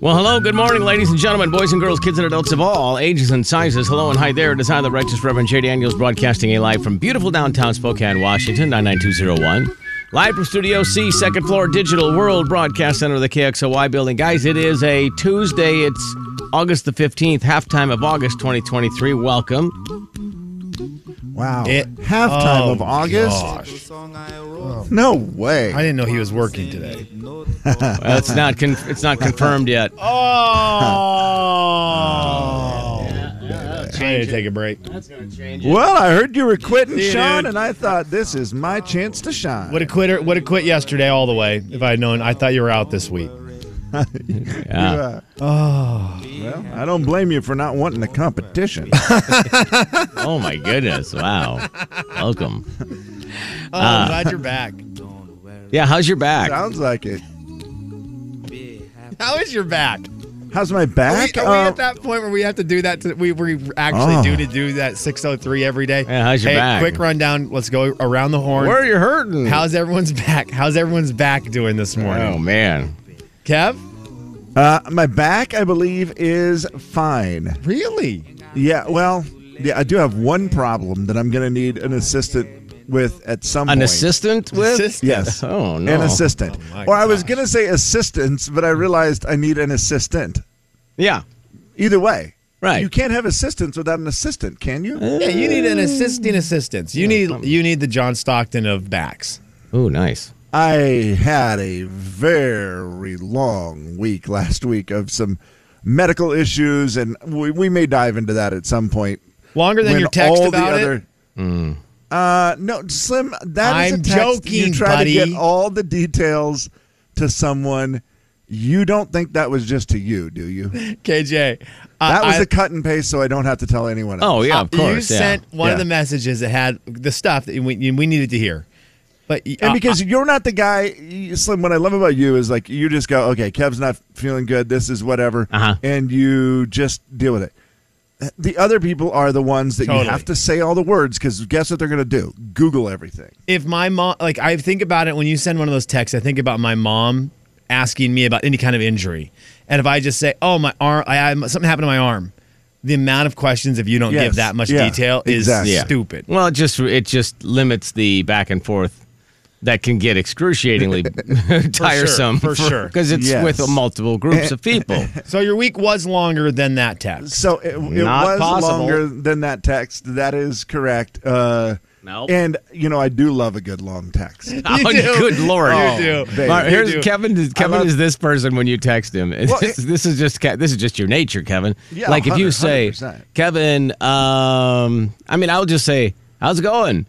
Well, hello, good morning, ladies and gentlemen, boys and girls, kids and adults of all ages and sizes. Hello and hi there. It is I, the Righteous Reverend J. Daniels, broadcasting a live from beautiful downtown Spokane, Washington, 99201. Live from Studio C, second floor, Digital World Broadcast Center of the KXOY building. Guys, it is a Tuesday. It's August the 15th, halftime of August 2023. Welcome. Wow. It- Halftime oh, of August? gosh. No way. I didn't know he was working today. Well, it's not con- it's not confirmed yet. Oh. I need to take a break. That's going to change. well, I heard you were quitting, See Sean, dude. and I thought this is my chance to shine. Would have quit. Would have quit yesterday all the way if I had known. I thought you were out this week. Yeah. oh. Well, I don't blame you for not wanting the competition. Oh, my goodness. Wow. Welcome. Oh, I'm uh, glad you're back. Yeah, how's your back? Sounds like it. How is your back? How's my Are we, back? are we Uh, at that point where we have to do that? To, we we actually Oh. do to do that 603 every day. Yeah, how's your hey, back? Quick rundown. Let's go around the horn. Where are you hurting? How's everyone's back? How's everyone's back doing this morning? Oh, man. Kev, uh, my back, I believe, is fine. really? Yeah, well, yeah, I do have one problem that I'm going to need an assistant with at some An point. assistant with? Assistant. Yes. Oh, no. An assistant. Oh, my or I was going to say assistants, but I realized I need an assistant. Yeah. Either way. Right. You can't have assistants without an assistant, can you? Yeah, you need an assisting assistance. You need you need the John Stockton of backs. Oh, nice. I had a very long week last week of some medical issues, and we, we may dive into that at some point. Longer than your text all about the it. other, Mm. Uh, no, Slim. That is I'm a text. joking, You try to get all the details to someone. You don't think that was just to you, do you? KJ, uh, That was I- a cut and paste, so I don't have to tell anyone else. Oh, yeah, of you course. yeah. sent one Yeah. of the messages that had the stuff that we, we needed to hear. But uh, And because you're not the guy, Slim, what I love about you is like you just go, okay, Kev's not feeling good. This is whatever. Uh-huh. And you just deal with it. The other people are the ones that Totally. you have to say all the words because guess what they're going to do? Google everything. if my mom, like I think about it when you send one of those texts, I think about my mom asking me about any kind of injury, and if I just say, "Oh, my arm, I, I something happened to my arm," the amount of questions if you don't Yes. give that much Yeah, detail is exactly. Yeah. stupid. Well, it just it just limits the back and forth that can get excruciatingly tiresome for sure. because it's Yes. with multiple groups of people. So your week was longer than that text. So it, it Not was possible. longer than that text. That is correct. Uh, Nope. And you know, I do love a good long text. Oh, do. good lord! You do. babe. Mar- You here's do. Kevin. Is, Kevin love- is this person when you text him. Well, this, this is just this is just your nature, Kevin. Yeah, like if you 100%. say, Kevin, um, I mean, I'll just say, "How's it going?"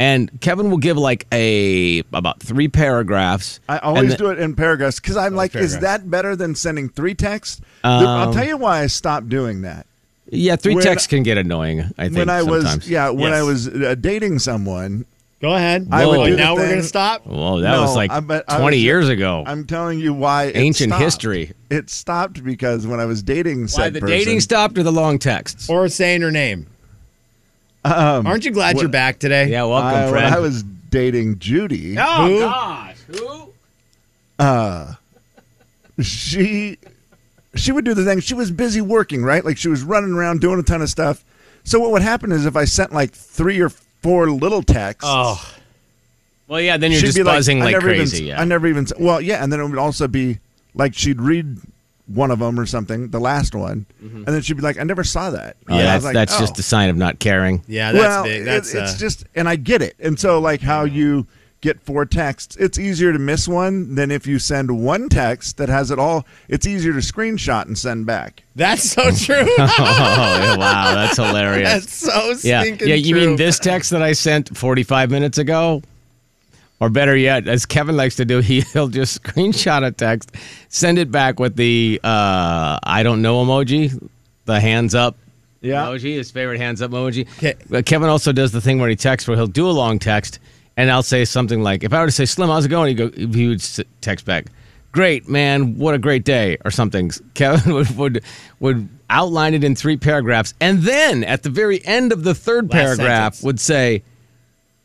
And Kevin will give like a about three paragraphs. I always then- do it in paragraphs because I'm like, is that better than sending three texts? Um, I'll tell you why I stopped doing that. Yeah, three When- texts can get annoying. I think when I sometimes. was, yeah, when I was uh, dating someone, Go ahead. I would Whoa. do now we're gonna stop. Whoa, that No, was like I- but 20 was- years ago. I'm telling you why. it Ancient stopped. history. It stopped because when I was dating Why said the person, dating stopped or the long texts? Or saying her name. Um, Aren't you glad what- you're back today? Yeah, welcome, I, when friend. I was dating Judy, oh Who? gosh, who? uh, she she would do the thing. She was busy working, right? Like she was running around doing a ton of stuff. So what would happen is if I sent like three or four little texts, Oh, Well, yeah, then you're she'd just be buzzing I like, never crazy. Even, yeah. I never even. Well, yeah, and then it would also be like she'd read one of them or something, the last one, and then she'd be like, "I never saw that." Oh, And I that's was like, that's "Oh." just a sign of not caring. yeah, that's well, big. it- That's it's uh, just, and I get it. And so, like how you get four texts. It's easier to miss one than if you send one text that has it all. It's easier to screenshot and send back. That's so true. Oh, wow, that's hilarious. That's so yeah, stinking yeah. You true. mean this text that I sent 45 minutes ago? Or better yet, as Kevin likes to do, he, he'll just screenshot a text, send it back with the uh, I don't know emoji, the hands up Yeah. emoji, his favorite hands up emoji. Okay. Kevin also does the thing where he texts where he'll do a long text, and I'll say something like, if I were to say, Slim, how's it going? He go, he would text back, great, man, what a great day, or something. Kevin would, would, would outline it in three paragraphs, and then at the very end of the third Last paragraph sentence. would say,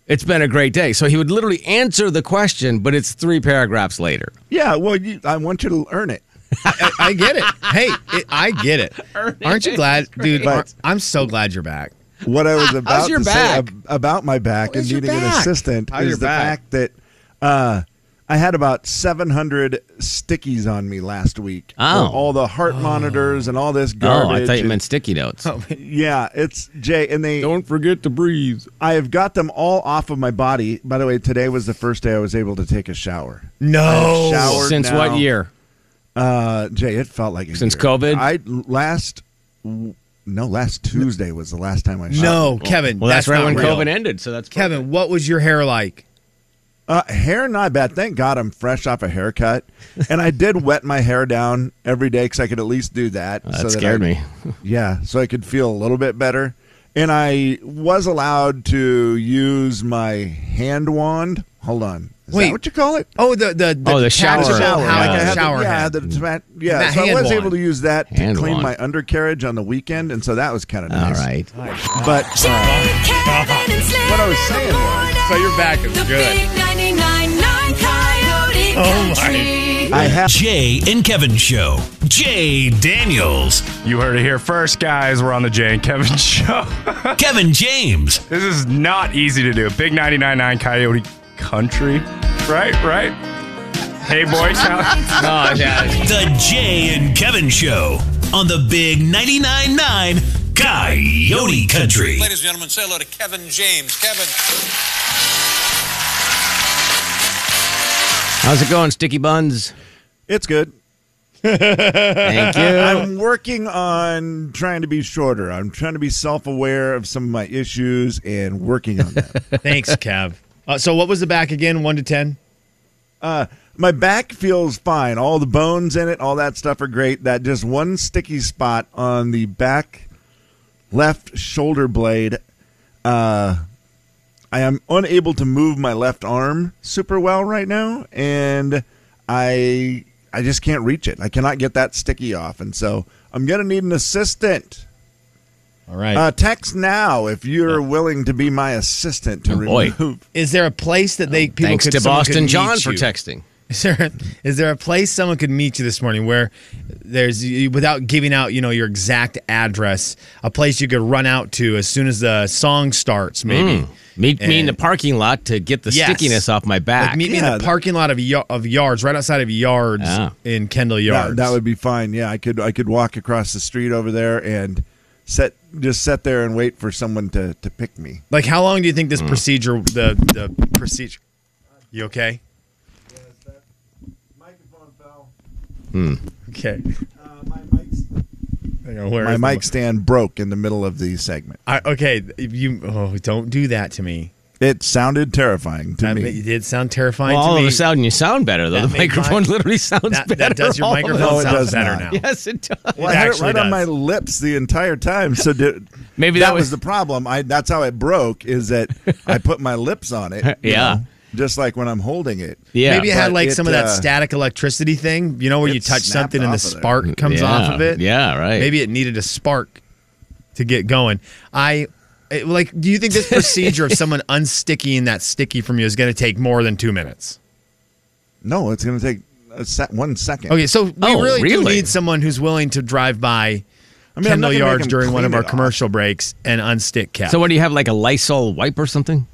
it's been a great day. So he would literally answer the question, but it's three paragraphs later. Yeah, well, you, I want you to earn it. I, I get it. Hey, it, I get it. Aren't you glad, dude? But- I'm so glad you're back. What I was about to back? say ab- about my back and is your needing an back? assistant How's is the back? fact that uh, I had about 700 stickies on me last week. Oh. All the heart monitors and all this garbage. Oh, garbage. I thought you meant sticky notes. Oh, Yeah, it's Jay, and they. Don't forget to breathe. I have got them all off of my body. By the way, today was the first day I was able to take a shower. No. Showered Since now. what year? Uh, Jay, it felt like a Since year. COVID? I last no last Tuesday was the last time I showered. No, Kevin. Well, that's, right not when real. COVID ended. So that's Kevin, what was your hair like? Uh, hair not bad. Thank God I'm fresh off a haircut, and I did wet my hair down every day because I could at least do that. Oh, that so scared I- me. Yeah, so I could feel a little bit better, and I was allowed to use my hand wand. Hold on, is Wait. that what you call it? Oh, the the, the Oh, the shower. tactical Shower, house- yeah. Like I had shower the, yeah, the tomat- yeah. That so I was wand. able to use that to Hand clean wand. my undercarriage on the weekend, and so that was kind of nice. All right, But uh, what I was saying was, So your back is good. Oh my! I have Jay and Kevin Show. Jay Daniels. You heard it here first, guys. We're on the Jay and Kevin show. Kevin James. this is not easy to do. Big 99.9 Coyote Country. Right, right. Hey, boys. count. Oh, yeah. The Jay and Kevin Show on the Big 99.9 9 Coyote Country. Ladies and gentlemen, say hello to Kevin James. Kevin. How's it going, Sticky Buns? it's good. Thank you. I'm working on trying to be shorter. I'm trying to be self aware of some of my issues and working on that. Thanks, Kev. Uh, so what was the back again? One to ten. uh, my back feels fine. All the bones in it, all that stuff are great. That just one sticky spot on the back left shoulder blade. Uh, I am unable to move my left arm super well right now, and I I just can't reach it. I cannot get that sticky off, and so I'm gonna need an assistant. All right. Uh, text now if you're willing to be my assistant to Oh, boy. remove. is there a place that they people Thanks could to someone could Boston meet John for you? texting. Is there is there a place someone could meet you this morning where there's without giving out you know your exact address, a place you could run out to as soon as the song starts, maybe. Meet me in the parking lot to get the Yes. stickiness off my back. Like meet me in the parking lot of y- of yards, right outside of yards Ah. in Kendall That, Yards. that would be fine. Yeah, I could I could walk across the street over there and set just sit there and wait for someone to, to pick me. like how long do you think Hmm. this procedure the the procedure? You okay? Microphone fell. Okay. my mic, Hang on, where my is the- mic stand broke in the middle of the segment. I, okay, you oh don't do that to me. It sounded terrifying to That me. it did sound terrifying well, to all me. of a sudden you sound better though. That The microphone my- literally sounds that, better. that does your all of a microphone No, it sounds does better not. now. Yes, it does. well, I It had it actually right on my lips the entire time. So did, Maybe that, that was, was- the problem. I that's how it broke. Is that I put my lips on it. Yeah. know, just like when I'm holding it. Yeah. Maybe it had like it, some of that uh, static electricity thing, you know, where you touch something and the off of spark comes yeah. off of it. Yeah, right. Maybe it needed a spark to get going. I it- like. Do you think this procedure of someone unsticking that sticky from you is going to take more than two minutes? No, it's going to take a sec- one second. Okay, so we Oh, really, do need someone who's willing to drive by I mean, I'm not Kendall gonna make Yards during one of our off. commercial breaks and unstick cap. So what do you have like a Lysol wipe or something?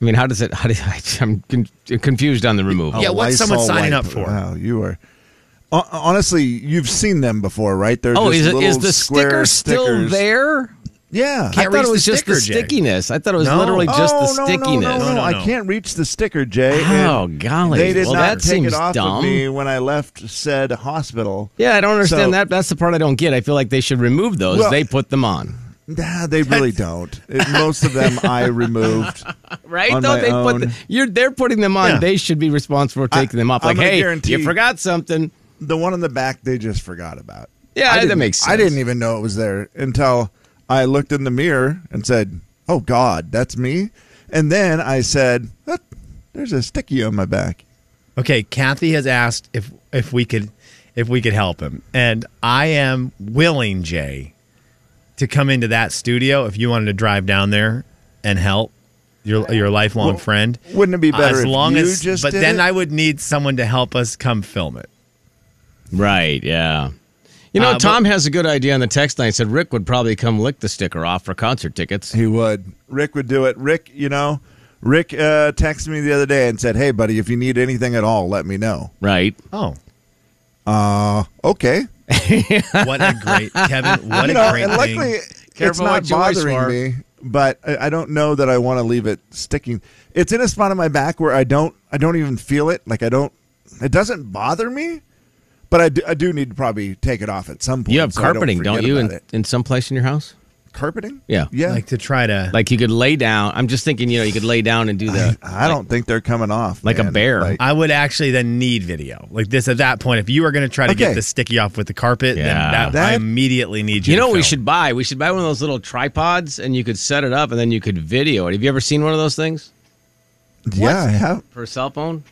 I mean, how does it? How do I'm con- confused on the removal. Yeah, A what's someone Lysol signing wipe. up for? Wow, you are. Hon- Honestly, you've seen them before, right? They're Oh, just is it little is the square sticker still stickers. there? Yeah. I Can't thought reach it was the just the sticker, Jay. stickiness. I thought it was No. literally just oh, the no, no, stickiness. No, no, No, no, I no. can't reach the sticker, Jay. Oh, golly. They did Well, not that take seems it off dumb. of me when I left said hospital. Yeah, I don't understand So- that. That's the part I don't get. I feel like they should remove those. Well- they put them on. Nah, they really don't. It- most of them I removed. Right? On Though my they put own. the, you're they're putting them on. Yeah. They should be responsible for taking them off. I'm Like, gonna hey, guarantee- you forgot something. The one in the back, they just forgot about. Yeah, I that didn't- makes I sense. didn't even know it was there until I looked in the mirror and said, "Oh God, that's me." And then I said, "What? "There's a sticky on my back." Okay, Kathy has asked if if we could if we could help him, and I am willing, Jay, to come into that studio if you wanted to drive down there and help your your lifelong Well, friend. wouldn't it be better as if long you as? just but did then it? I would need someone to help us come film it. Right, yeah. You know, Uh, but- Tom has a good idea on the text line. He said Rick would probably come lick the sticker off for concert tickets. He would. Rick would do it. Rick, you know, Rick uh, texted me the other day and said, "Hey, buddy, if you need anything at all, let me know." Right. Oh, Uh, okay. What a great Kevin! What you a know, great and thing. luckily, it's not what you wish bothering me. But I, I don't know that I want to leave it sticking. It's in a spot on my back where I don't, I don't even feel it. Like I don't, it doesn't bother me. But I do, I do need to probably take it off at some point. You have so I carpeting, don't, forget you, in, in some place in your house? Carpeting? Yeah. Yeah. like to try to Like you could lay down. I'm just thinking, you know, you could lay down and do the. I don't think they're coming off. Like a man. bear. Like- I would actually then need video like this at that point. If you are going to try to Okay. get the sticky off with the carpet, Yeah. then that, I immediately need you. You know to what we film. should buy? We should buy one of those little tripods and you could set it up and then you could video it. Have you ever seen one of those things yeah, I have. for a cell phone?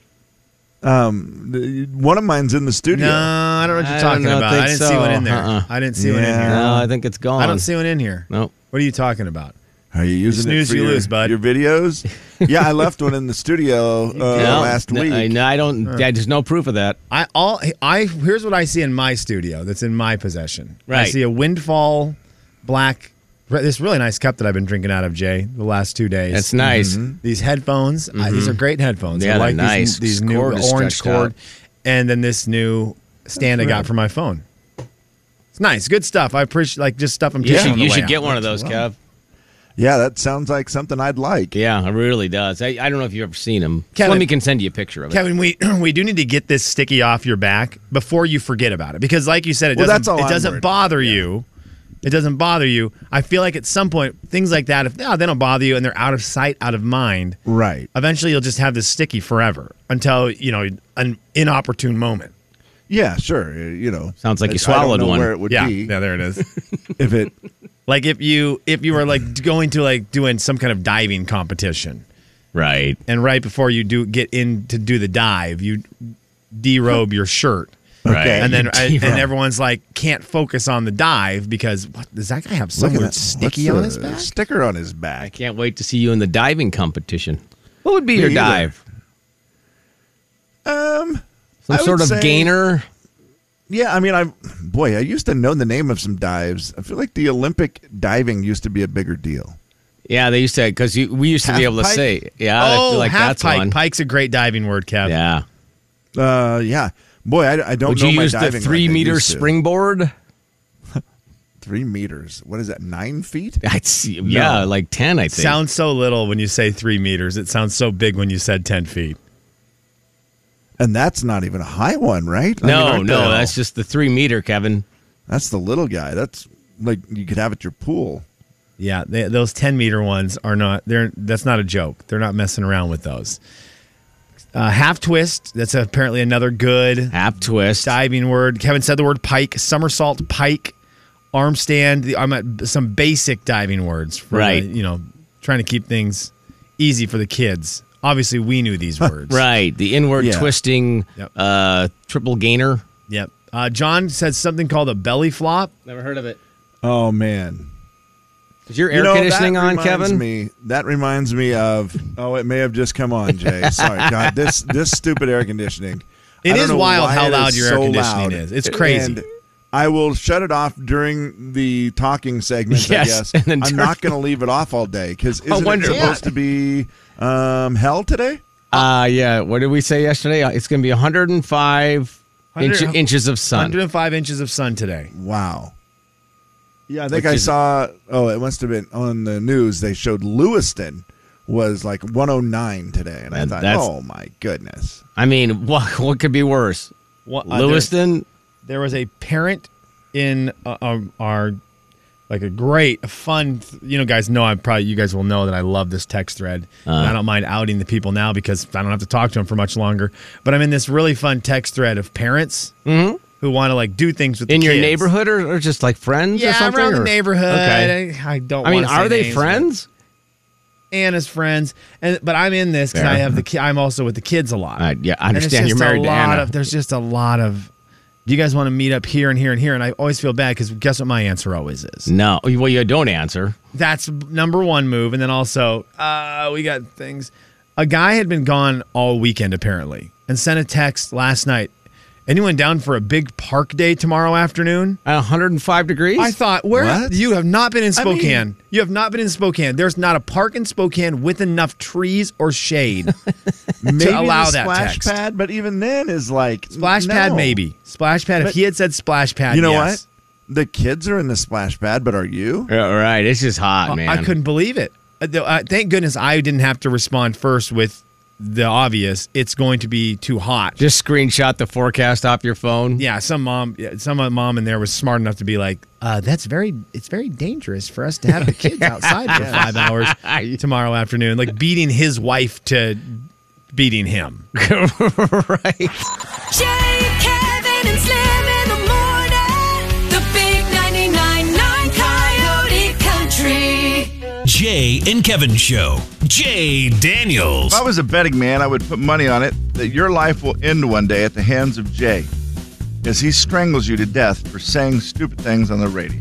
Um, one of mine's in the studio. No, I don't know what you're I talking don't about. think I didn't see so. one in there. Uh-uh. I didn't see one in here. No, I think it's gone. I don't see one in here. Nope. What are you talking about? Are you using snooze, it for you your, lose, bud. your videos? yeah, I left one in the studio uh, No, last week. I, no, I don't. yeah, there's no proof of that. I all I here's what I see in my studio that's in my possession. Right. I see a windfall black this really nice cup that I've been drinking out of, Jay, the last two days. That's nice. These headphones, uh, these are great headphones. Yeah, I they're like nice. these, these new Cord orange cord, out. and then this new stand I got for my phone. It's nice, good stuff. I appreciate like just stuff I'm You taking should, on the you way should out. get one of those, Kev. yeah, that sounds like something I'd like. Yeah, it really does. I, I don't know if you've ever seen them. Kevin- Let me can send you a picture of it. Kevin, we we do need to get this sticky off your back before you forget about it because, like you said, it Well, doesn't that's all it I'm doesn't worried bother you. It doesn't bother you. I feel like at some point things like that, if no, they don't bother you and they're out of sight, out of mind. Right. Eventually, you'll just have this sticky forever until you know an inopportune moment. Yeah, sure. uh, You know, Sounds like you I- I don't swallowed know one. Where it would Yeah, be yeah, there it is. if it. like if you if you were like going to like doing some kind of diving competition, Right. and right before you do get in to do the dive, you derobe your shirt. Right. and then and, everyone's like can't focus on the dive because what does that guy have some Look at that. sticky What's on his back? Sticker on his back. I back. can't wait to see you in the diving competition. What would be Me your either. dive? Um, Some I sort of say- gainer? yeah. I mean, I boy, I used to know the name of some dives. I feel like the Olympic diving used to be a bigger deal. Yeah, they used to because we used to be able to pike? say, yeah, I oh, feel like half that's pike. one. Pike's a great diving word, Kev. Yeah. Uh, yeah. Boy, I, I don't Would know you my use the three like meter springboard? Three meters. What is that? Nine feet? I'd see, yeah, like ten. I think. Sounds so little when you say three meters. It sounds so big when you said ten feet. And that's not even a high one, right? I mean, no, aren't no, that's just the three meter, Kevin. that's the little guy. That's like you could have at your pool. Yeah, they, those ten meter ones are not. They're that's not a joke. They're not messing around with those. Uh, half twist. That's apparently another good Half twist. diving word. Kevin said the word pike, somersault, pike, arm stand. The, I'm at some basic diving words. For Right. the, you know, trying to keep things easy for the kids. Obviously, we knew these words. Right, the inward Yeah. twisting Yep. uh, triple gainer. Yep. Uh, John said something called a belly flop. Never heard of it. Oh man. Is your air You know, conditioning that on, reminds Kevin? Me, that reminds me of. Oh, it may have just come on, Jay. Sorry, God. This this stupid air conditioning. It I don't is know wild why how loud is your air conditioning loud. is. It's crazy. And I will shut it off during the talking segment. Yes, I guess and then I'm turn- not going to leave it off all day because isn't wonder- it supposed to be um, hell today? Uh, yeah. What did we say yesterday? Uh, It's going to be 105 inch, inches of sun. 105 inches of sun today. Wow. Yeah, I think Which I is- saw. Oh, it must have been on the news. They showed Lewiston was like 109 today, and I And thought, that's- oh my goodness. I mean, what what could be worse? What- uh, Lewiston. There was a parent in uh, um, our like a great, a fun. You know, guys know I probably you guys will know that I love this text thread. Uh. and I don't mind outing the people now because I don't have to talk to them for much longer. But I'm in this really fun text thread of parents who want to like do things with in your kids. neighborhood or, or just like friends or Yeah, something? around the neighborhood. Okay. I, I don't. I mean, are they names, friends? Anna's friends, and but I'm in this because I have the. ki- I'm also with the kids a lot. Uh, yeah, I understand you're married to lot Anna. Of, there's just a lot of. Do you guys want to meet up here and here and here? And I always feel bad because guess what my answer always is. no, well, you don't answer. That's number one move, and then also uh, we got things. A guy had been gone all weekend apparently, and sent a text last night. Anyone down for a big park day tomorrow afternoon? At 105 degrees. I thought, where What? you have not been in I mean- Spokane. you have not been in Spokane. There's not a park in Spokane with enough trees or shade. Maybe allow the that splash text. pad, but even then is like Splash no. pad, maybe. Splash pad. if he had said splash pad, You know yes. what? The kids are in the splash pad, but are you? Yeah, right. It's just hot, man. I couldn't believe it. Uh, though, uh, thank goodness I didn't have to respond first with the obvious. It's going to be too hot. just screenshot the forecast off your phone. yeah, some mom, some mom in there was smart enough to be like, uh, "That's very, it's very dangerous for us to have the kids outside for five hours tomorrow afternoon." Like beating his wife to beating him. right. Jay, Jay and Kevin Show. Jay Daniels. If I was a betting man, I would put money on it that your life will end one day at the hands of Jay as he strangles you to death for saying stupid things on the radio.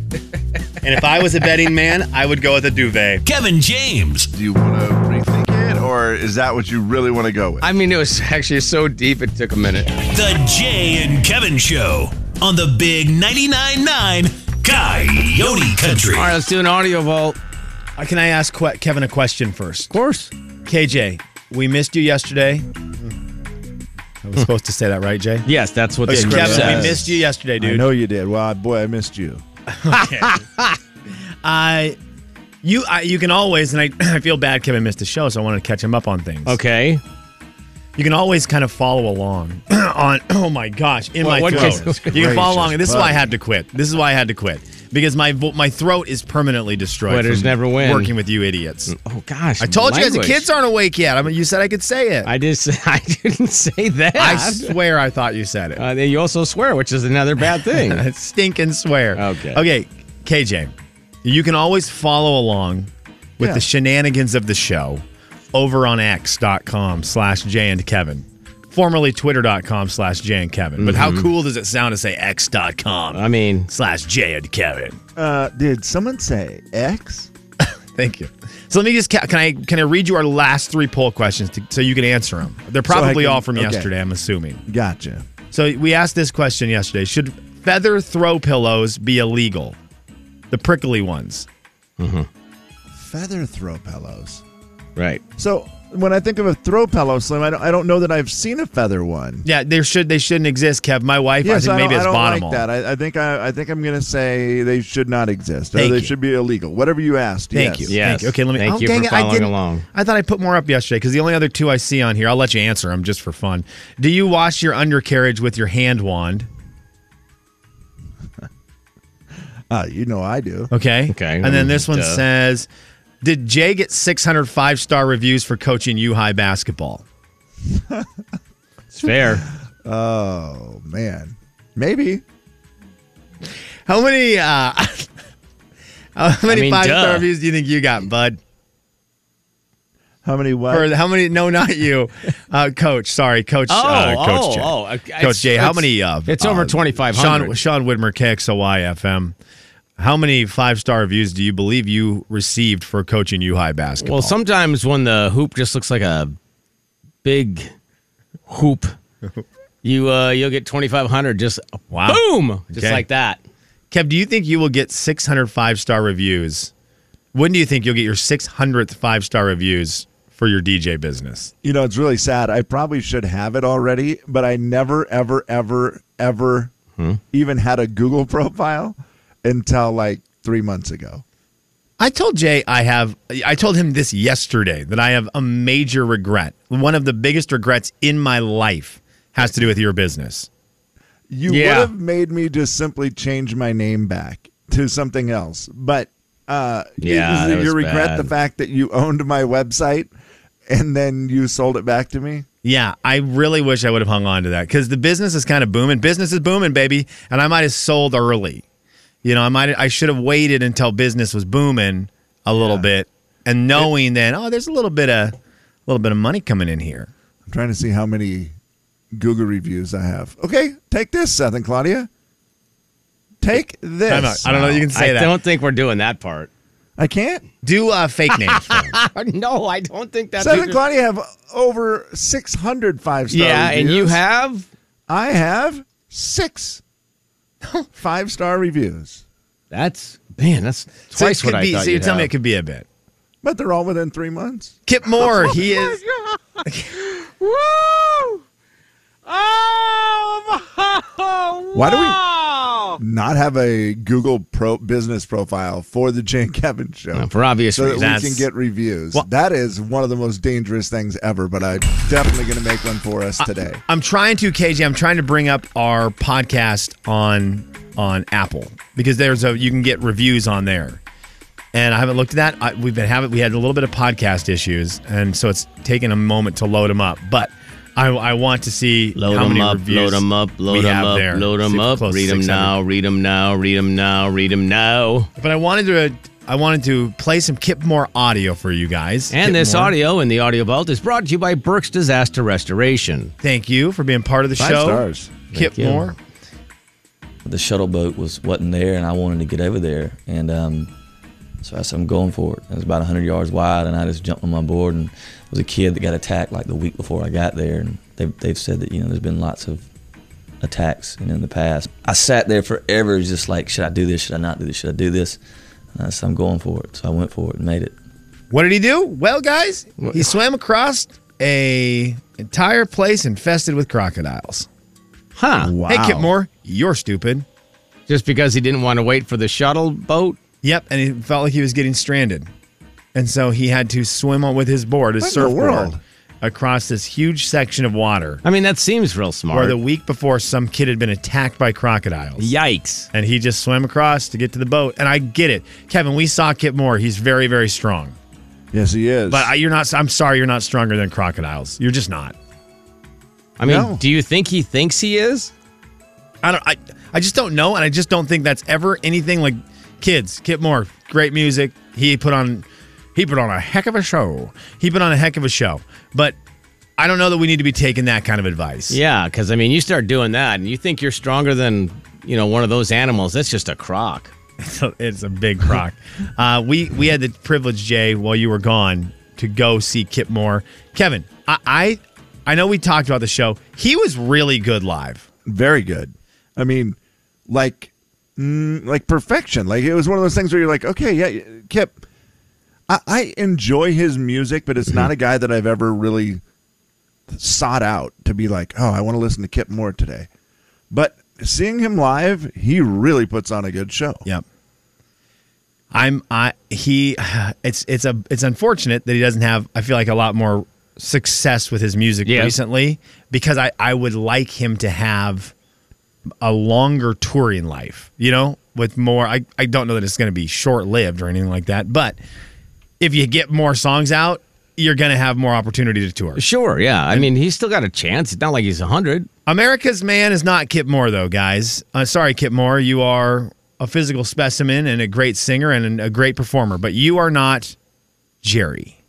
And if I was a betting man, I would go with a duvet. Kevin James. Do you want to rethink it, or is that what you really want to go with? I mean, it was actually so deep it took a minute. The Jay and Kevin Show on the Big 99.9 9 Coyote Country. All right, let's do an audio vault. Uh, Can I ask que- Kevin a question first? Of course. KJ, we missed you yesterday. I was supposed to say that, right, Jay? Yes, that's what Okay, the Kevin, script says. we missed you yesterday, dude. I know you did. Well, boy, I missed you. I, you, I, you can always, and I, I feel bad Kevin missed the show, so I wanted to catch him up on things. Okay. You can always kind of follow along on. Oh my gosh, in What- my what throat. case- you can follow along. And This is why I had to quit. This is why I had to quit because my vo- my throat is permanently destroyed. Quitters from never win. Working with you idiots. Oh gosh. I told you guys the kids aren't awake yet. I mean, you said I could say it. I just I didn't say that. I swear I thought you said it. Uh, you also swear, which is another bad thing. Stink and swear. Okay. Okay, KJ, you can always follow along with Yeah. the shenanigans of the show over on x.com slash Jay and Kevin. Formerly twitter.com slash Jay and Kevin. But how cool does it sound to say x.com I mean, slash Jay and Kevin? Uh, did someone say X? Thank you. So let me just ca- can I can I read you our last three poll questions to, so you can answer them? They're So I probably can- all from okay. yesterday. I'm assuming. Gotcha. So we asked this question yesterday: Should feather throw pillows be illegal? The prickly ones. Feather throw pillows. right. So when I think of a throw pillow, Slim, I don't, I don't know that I've seen a feather one. Yeah, there should they shouldn't exist, Kev. My wife, I think I, maybe don't, it's I don't bottom like that. I, I think I, I think I'm going to say they should not exist. Or Thank they you. should be illegal. Whatever you asked. Thank yes. you. Yes. Thank you. Okay, let me. Thank oh, you for it, I following along. I thought I put more up yesterday because the only other two I see on here, I'll let you answer them just for fun. Do you wash your undercarriage with your hand wand? Uh, you know I do. Okay. Okay. And then this one Duh. says, "Did Jay get 600 five star reviews for coaching U High basketball?" It's fair. Oh man, maybe. How many? uh How many mean, five star reviews do you think you got, bud? How many what? For how many? No, not you, uh, Coach. Sorry, Coach. uh, Coach oh, Jay. oh. Coach Jay. How many? Uh, it's over uh, 2,500. Sean Sean Whitmer, KXOY FM. How many five star reviews do you believe you received for coaching U High basketball? Well, sometimes when the hoop just looks like a big hoop, you uh you'll get 2,500 just Wow. boom, just Okay. like that. Kev, do you think you will get 600 five star reviews? When do you think you'll get your 600th five star reviews for your DJ business? You know, it's really sad. I probably should have it already, but I never, ever, ever, ever Hmm? even had a Google profile until like three months ago. I told Jay I have I told him this yesterday that I have a major regret. One of the biggest regrets in my life has to do with your business. You Yeah. would have made me just simply change my name back to something else. But uh, Yeah, is it your regret bad. the fact that you owned my website and then you sold it back to me? Yeah, I really wish I would have hung on to that because the business is kind of booming. Business is booming, baby, and I might have sold early. You know, I might I should have waited until business was booming a little bit, and knowing then, oh, there's a little bit of a little bit of money coming in here. I'm trying to see how many Google reviews I have. Okay, take this, Seth and Claudia. Take this. Time out. I don't know if you can say I that. I don't think we're doing that part. I can't. Do uh, fake names. for him. no, I don't think that's. Seth and Claudia have over 600 five star Yeah, and you have. I have six five star reviews, That's man. That's twice could what I be, thought. So you're you'd telling me it could be a bit. but they're all within three months. Kip Moore, oh he is. Woo! Oh, Why do we not have a Google Pro business profile for the Jay and Kevin show? No, for obvious so that we can get reviews. Well- that is one of the most dangerous things ever, but I'm definitely going to make one for us today. I'm trying to, KJ. I'm trying to bring up our podcast on on Apple because there's a you can get reviews on there, and I haven't looked at that. I, we've been having we had a little bit of podcast issues, and so it's taken a moment to load them up. But I, I want to see Load how them many up, reviews load them up, we load them have up, there. load them up, read them now, read them now, read them now, read them now. But I wanted to I wanted to play some Kip Moore audio for you guys. And Kip this Moore, audio in the audio vault is brought to you by Burke's Disaster Restoration. Thank you for being part of the Five show, stars. Kip Thank you. Moore. the shuttle boat was wasn't there, and I wanted to get over there, and um, so I said I'm going for it. It was about 100 yards wide, and I just jumped on my board, and there was a kid that got attacked like the week before I got there, and they've they've said that you know there's been lots of attacks you know, in the past. I sat there forever, just like should I do this? Should I not do this? Should I do this? And I said I'm going for it, so I went for it and made it. What did he do? Well, guys, he swam across a entire place infested with crocodiles. Huh. Wow. Hey, Kip Moore, you're stupid. Just because he didn't want to wait for the shuttle boat? Yep, and he felt like he was getting stranded, and so he had to swim with his board, his What surfboard, across this huge section of water. I mean, that seems real Where smart. the week before, some kid had been attacked by crocodiles. Yikes. And he just swam across to get to the boat. And I get it, Kevin. We saw Kip Moore. He's very, very strong. Yes, he is. But I, you're not. I'm sorry, you're not stronger than crocodiles. You're just not. I mean, No. do you think he thinks he is? I don't. I. I just don't know, and I just don't think that's ever anything like kids. Kip Moore, great music. He put on. He put on a heck of a show. He put on a heck of a show. But I don't know that we need to be taking that kind of advice. Yeah, because I mean, you start doing that and you think you're stronger than, you know, one of those animals. That's just a croc. So it's a big crock. uh, we we had the privilege, Jay, while you were gone, to go see Kip Moore. Kevin, I I, I know we talked about the show. He was really good live. very good. I mean, like, mm, like perfection. Like it was one of those things where you're like, okay, yeah, Kip. I, I enjoy his music, but it's not a guy that I've ever really sought out to be like, oh, I want to listen to Kip Moore today. But seeing him live, he really puts on a good show. Yep. I'm I he it's it's a it's unfortunate that he doesn't have I feel like a lot more success with his music Yeah. recently because I I would like him to have a longer touring life, you know, with more I I don't know that it's going to be short-lived or anything like that, but if you get more songs out, you're going to have more opportunity to tour. Sure, yeah. I mean, he's still got a chance. It's not like he's 100. America's man is not Kip Moore, though, guys. Uh, sorry, Kip Moore. You are a physical specimen and a great singer and a great performer, but you are not Jerry,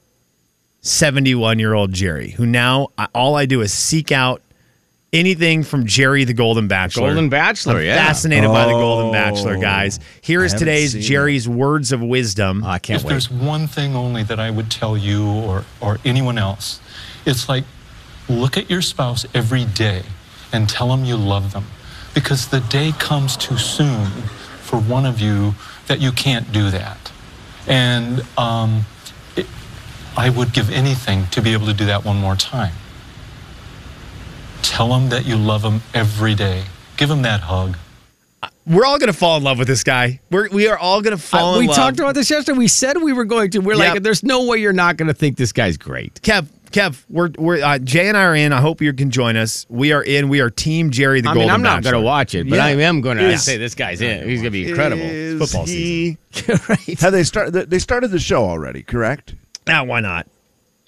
71 year old Jerry, who now all I do is seek out anything from Jerry the Golden Bachelor. Golden Bachelor, I'm yeah. Fascinated by the Golden Oh. Bachelor, guys. Here is today's seen Jerry's words of wisdom. Oh, I can't if wait. there's one thing only that I would tell you or, or anyone else, it's like look at your spouse every day and tell them you love them. Because the day comes too soon for one of you that you can't do that. And um, it, I would give anything to be able to do that one more time. Tell them that you love them every day. Give them that hug. We're all gonna fall in love with this guy. We're we are all gonna fall Uh, in we love. We talked about this yesterday. We said we were going to. We're Yep. like, there's no way you're not going to think this guy's great. Kev, Kev, we're we're uh, Jay and I are in. I hope you can join us. We are in. We are Team Jerry the I Golden mean, I'm not going to watch it, but Yeah. I am going to Is- say this guy's in. He's going to be incredible. Is football he, Have they started? They started the show already, correct? Yeah, why not?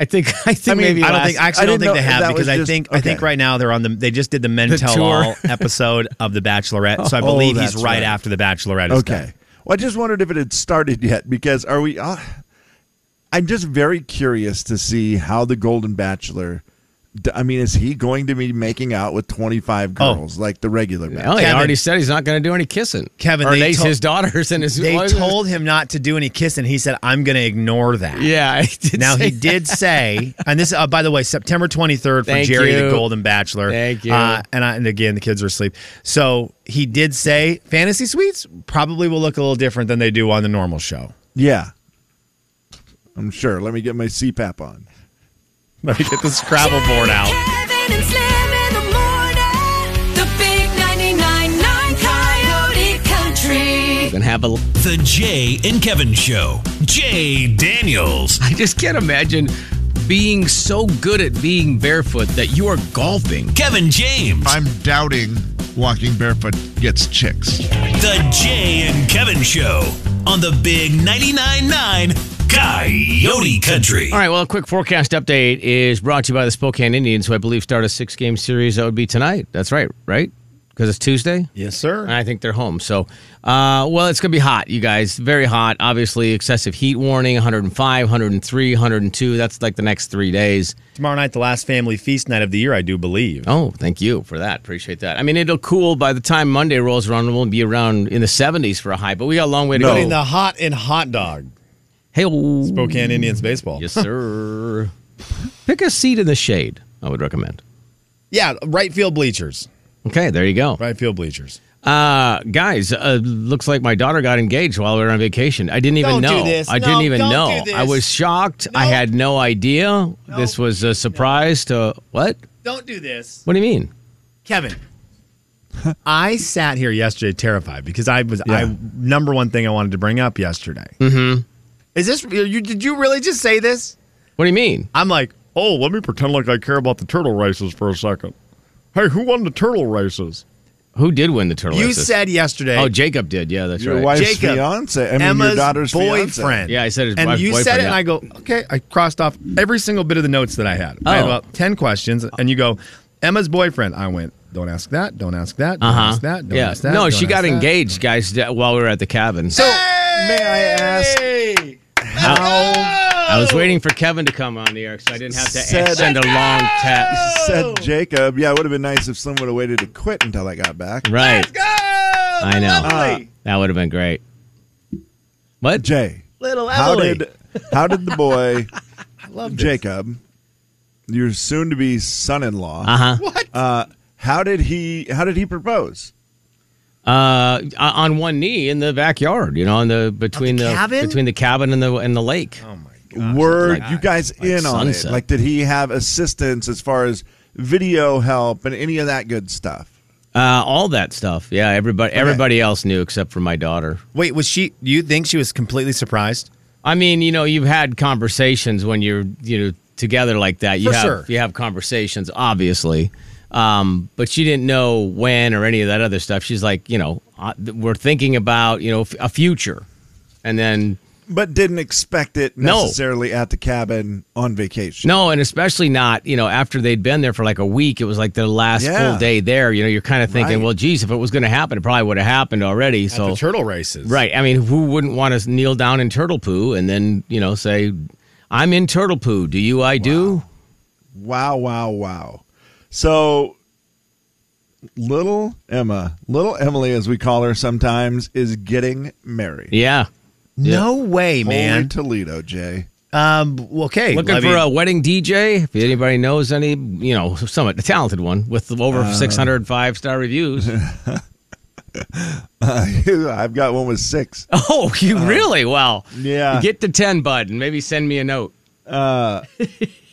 I think. I think I mean, maybe I don't last- think. I actually I don't think they have because was I just- think I think right now they're on the. They just did the Men The Tell tour. All episode of The Bachelorette, so I Oh, believe he's right, right. after The Bachelorette. Okay. Well, I just wondered if it had started yet because are we? Uh, I'm just very curious to see how the Golden Bachelor. D- I mean, is he going to be making out with 25 Oh. girls like the regular Bachelor? Oh, he already said he's not going to do any kissing. Kevin, or they they, told- his daughters and his. They what is it? told him not to do any kissing. He said, "I'm going to ignore that." Yeah, I did Now say he did say, and this, uh, by the way, September 23rd for Thank Jerry the. Golden Bachelor. Thank you. Uh, and, I, and again, the kids are asleep. So he did say fantasy suites probably will look a little different than they do on the normal show. Yeah, I'm sure. Let me get my CPAP on. Let me get the Scrabble board out. Kevin and the morning. The big 99.9 Coyote Country. Gonna have a. The Jay and Kevin Show. Jay Daniels. I just can't imagine being so good at being barefoot that you are golfing. Kevin James. I'm doubting walking barefoot gets chicks. The Jay and Kevin Show on the Big 99.9 9 Coyote Country. All right, well, a quick forecast update is brought to you by the Spokane Indians, who I believe start a six game series. That would be tonight. That's right, right? Because it's Tuesday? Yes, sir. And I think they're home. So, uh, well, it's going to be hot, you guys. Very hot. Obviously, excessive heat warning 105, 103, 102. That's like the next three days. Tomorrow night, the last family feast night of the year, I do believe. Oh, thank you for that. Appreciate that. I mean, it'll cool by the time Monday rolls around. We'll be around in the 70s for a high, but we got a long way to No. go. Putting the hot and hot dog. Hey, Spokane Indians baseball. Yes, sir. Pick a seat in the shade, I would recommend. Yeah, right field bleachers. Okay, there you go. Right field bleachers. Uh, guys, uh, looks like my daughter got engaged while we were on vacation. I didn't even Don't do know. I No, didn't even know. I was shocked. I had no idea. This was a surprise to what? Don't do this. What do you mean? Kevin. I sat here yesterday terrified because I was Yeah. I number one thing I wanted to bring up yesterday. Mm-hmm. Is this you did you really just say this? What do you mean? I'm like, "Oh, let me pretend like I care about the turtle races for a second. Hey, who won the turtle races? Who did win the turtle races? You races? said yesterday. Oh, Jacob did. Yeah, that's Your right. wife's Jacob, fiance. I mean, Emma's your daughter's fiance. boyfriend. Yeah, I said his boyfriend. and wife's you boyfriend, said it, yeah. and I go, okay. I crossed off every single bit of the notes that I had. I had Oh. about ten questions, and you go, Emma's boyfriend. I went, don't ask that, don't ask that, don't Uh huh. ask that, don't Yeah. ask that. no, don't she ask got that. engaged, guys, while we were at the cabin. So, may I ask how I was waiting for Kevin to come on the air, so I didn't have to Said- send a long text. said Jacob? Yeah, it would have been nice if Slim would have waited to quit until I got back. Right. I know. Uh, that would have been great. What? Jay, Little how did how did the boy love this. Jacob, your soon-to-be son-in-law, Uh huh. What? uh, how did he how did he propose? Uh, on one knee in the backyard, you know, in the between the the, cabin? between the cabin and the and the lake. oh my god. Were like- you guys like in on sunset. it? Like, did he have assistance as far as video help and any of that good stuff? Uh, all that stuff. Yeah, everybody everybody else knew except for my daughter. Wait, was she? Do you think she was completely surprised? I mean, you know, you've had conversations when you're, you know, together like that. You For have sure. you have conversations, obviously. Um, but she didn't know when or any of that other stuff. She's like, you know, uh, we're thinking about, you know, f- a future, and then But didn't expect it No. necessarily at the cabin on vacation. no, and especially not, you know, after they'd been there for like a week. It was like their last Yeah. full day there. You know, you're kind of thinking, Right. well, geez, if it was going to happen, it probably would have happened already. At so the turtle races, Right. I mean, who wouldn't want to kneel down in turtle poo and then, you know, say, I'm in turtle poo. Do you? I do. Wow, wow, wow. So little Emma, little Emily as we call her sometimes, is getting married. Yeah. No way, Holy man. Toledo, Jay. Um. Okay. Looking I for mean- a wedding DJ. If anybody knows any, you know, some a talented one with over Uh, 600 five star reviews. I've got one with six. oh, you really? Well, Yeah. Get to 10, bud, and maybe send me a note. Uh,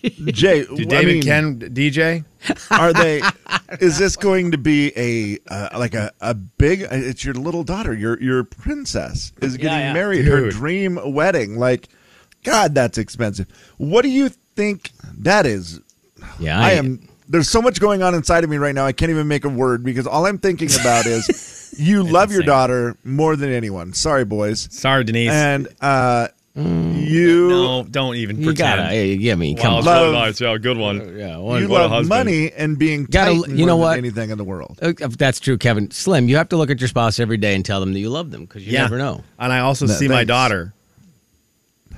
Jay, Do I David mean, Ken DJ? Are they? is this going to be a uh, like a, a big? It's your little daughter, your your princess is getting yeah. married, her dream wedding. Like, God, that's expensive. What do you think that is? Yeah, I am. There's so much going on inside of me right now. I can't even make a word because all I'm thinking about is you love your daughter more than anyone. Sorry, boys. Sorry, Denise. And uh, you no, don't even You pretend. gotta, hey, yeah, I mean, come Wow, on. Love- nice. Yeah, good one. Yeah, one, you love money and being Gotta- you know what? anything in the world. Uh, if That's true, Kevin. Slim, you have to look at your spouse every day and tell them that you love them because you Yeah. never know. And I also No, see my daughter,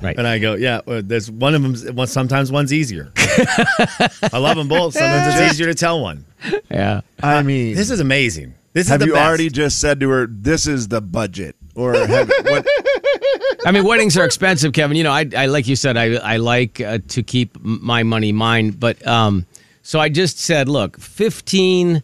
Right. and I go, yeah. well, There's one of them. Sometimes one's easier. I love them both. Sometimes it's easier to tell one. yeah. I mean, This is amazing. This have you best. already just said to her, "This is the budget," or have, what? I mean, weddings are expensive, Kevin. You know, I, I like you said, I, I like uh, to keep my money mine. But um, so I just said, look, fifteen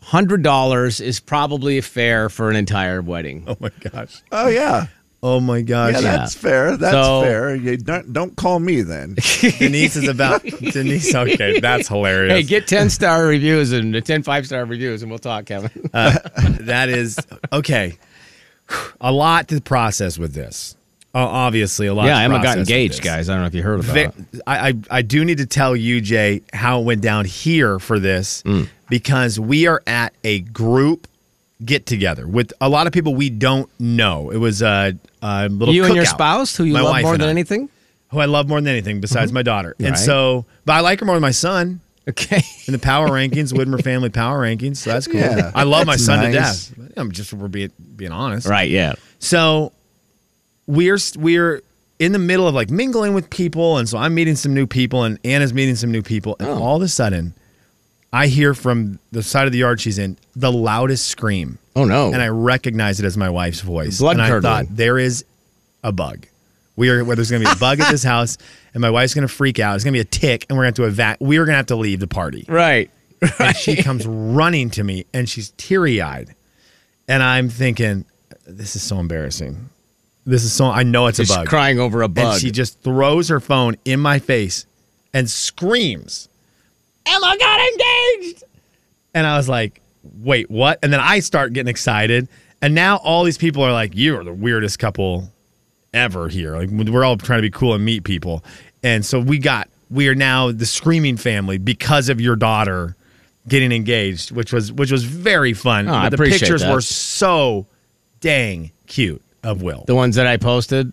hundred dollars is probably fair for an entire wedding. Oh my gosh. Oh yeah, Oh my gosh. yeah, that's fair. That's So- fair. You don't don't call me then. Denise is about Denise. Okay, that's hilarious. Hey, get 10 star reviews and 10 five star reviews, and we'll talk, Kevin. Uh, that is okay. A lot to process with this. Uh, obviously, a lot. yeah, to Emma got process with engaged, guys. I don't know if you heard about Ve- it. I, I I do need to tell you, Jay, how it went down here for this Mm. because we are at a group get together with a lot of people we don't know. It was a, a little You and your spouse, who you My love wife more than I. anything? who I love more than anything besides mm-hmm. my daughter. And Right. so, but I like her more than my son. Okay. In the power rankings, Widmer family power rankings, so that's cool. Yeah, I love my that's son to death. I'm just we're being being honest, Right, yeah. so we're we're in the middle of like mingling with people, and so I'm meeting some new people, and Anna's meeting some new people, and oh. all of a sudden, I hear from the side of the yard she's in the loudest scream, Oh, no. and I recognize it as my wife's voice. Blood and I curdling. thought there is a bug. We are where there's going to be a bug at this house, and my wife's going to freak out. It's going to be a tick, and we're going to have to evac. We are going to have to leave the party. Right. And she comes running to me, and she's teary eyed, and I'm thinking, this is so embarrassing. This is so. I know it's Just a bug. crying over a bug. And she just throws her phone in my face and screams, Emma got engaged. And I was like, wait, what? And then I start getting excited. And now all these people are like, you are the weirdest couple ever here. Like, we're all trying to be cool and meet people. And so we got, we are now the screaming family because of your daughter getting engaged, which was, which was very fun. Oh, I the appreciate pictures that. were so dang cute of Will. the ones that I posted.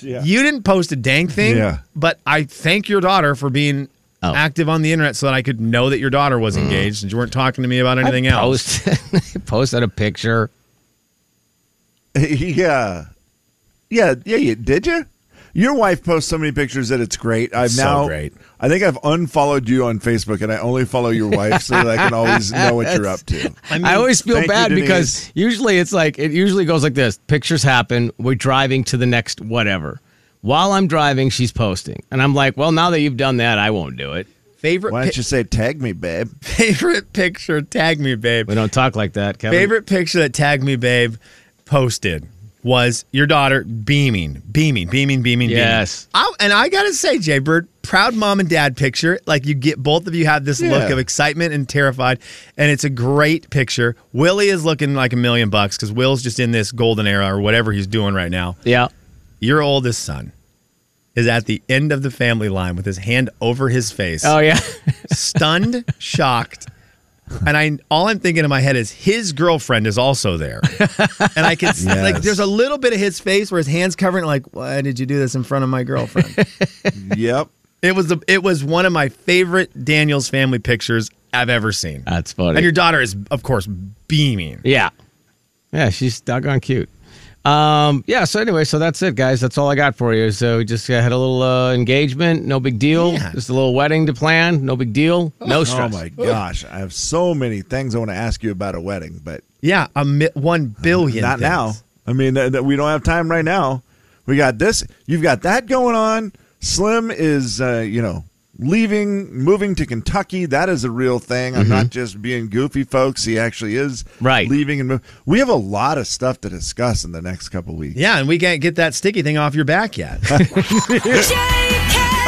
Yeah. You didn't post a dang thing, Yeah. but I thank your daughter for being Oh. active on the internet so that I could know that your daughter was mm. engaged and you weren't talking to me about anything I else. posted, posted a picture. yeah, yeah, yeah. You, did you? Your wife posts so many pictures that it's great. I've So now, great. I think I've unfollowed you on Facebook, and I only follow your wife so that I can always know what you're up to. I, always feel thank you, bad because usually it's like it usually goes like this: pictures happen, we're driving to the next whatever. While I'm driving, she's posting, and I'm like, "Well, now that you've done that, I won't do it." Favorite Why don't you say tag me, babe? favorite picture, tag me, babe. We don't talk like that, Kevin. Favorite picture that tag me, babe, posted was your daughter beaming, beaming, beaming, beaming, Yes. beaming. I, and I gotta say, Jay Bird, proud mom and dad picture. Like you get both of you have this look Yeah. of excitement and terrified, and it's a great picture. Willie is looking like a million bucks because Will's just in this golden era or whatever he's doing right now. Yeah. Your oldest son is at the end of the family line with his hand over his face Oh yeah. stunned, shocked. And I all I'm thinking in my head is his girlfriend is also there. And I can see like there's a little bit of his face where his hands covering like, why did you do this in front of my girlfriend? Yep. it was the it was one of my favorite Daniels family pictures I've ever seen. That's funny. And your daughter is, of course, beaming. Yeah. Yeah, she's doggone cute. Um, yeah, so anyway, so that's it, guys. That's all I got for you. So we just uh, had a little uh, engagement, no big deal. Yeah. Just a little wedding to plan, no big deal. No stress. Oh my gosh, I have so many things I want to ask you about a wedding, but Yeah, a mi- one billion. not things. now. I mean, th- th- we don't have time right now. We got this. You've got that going on. Slim is, uh, you know, leaving, moving to Kentucky. That is a real thing. I'm not mm-hmm. just being goofy, folks. He actually is Right. leaving and move. We have a lot of stuff to discuss in the next couple weeks. Yeah, and we can't get that sticky thing off your back yet. I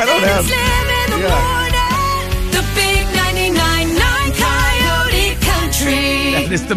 don't have. Slim in the morning. The big 99.9 Coyote Country. That is the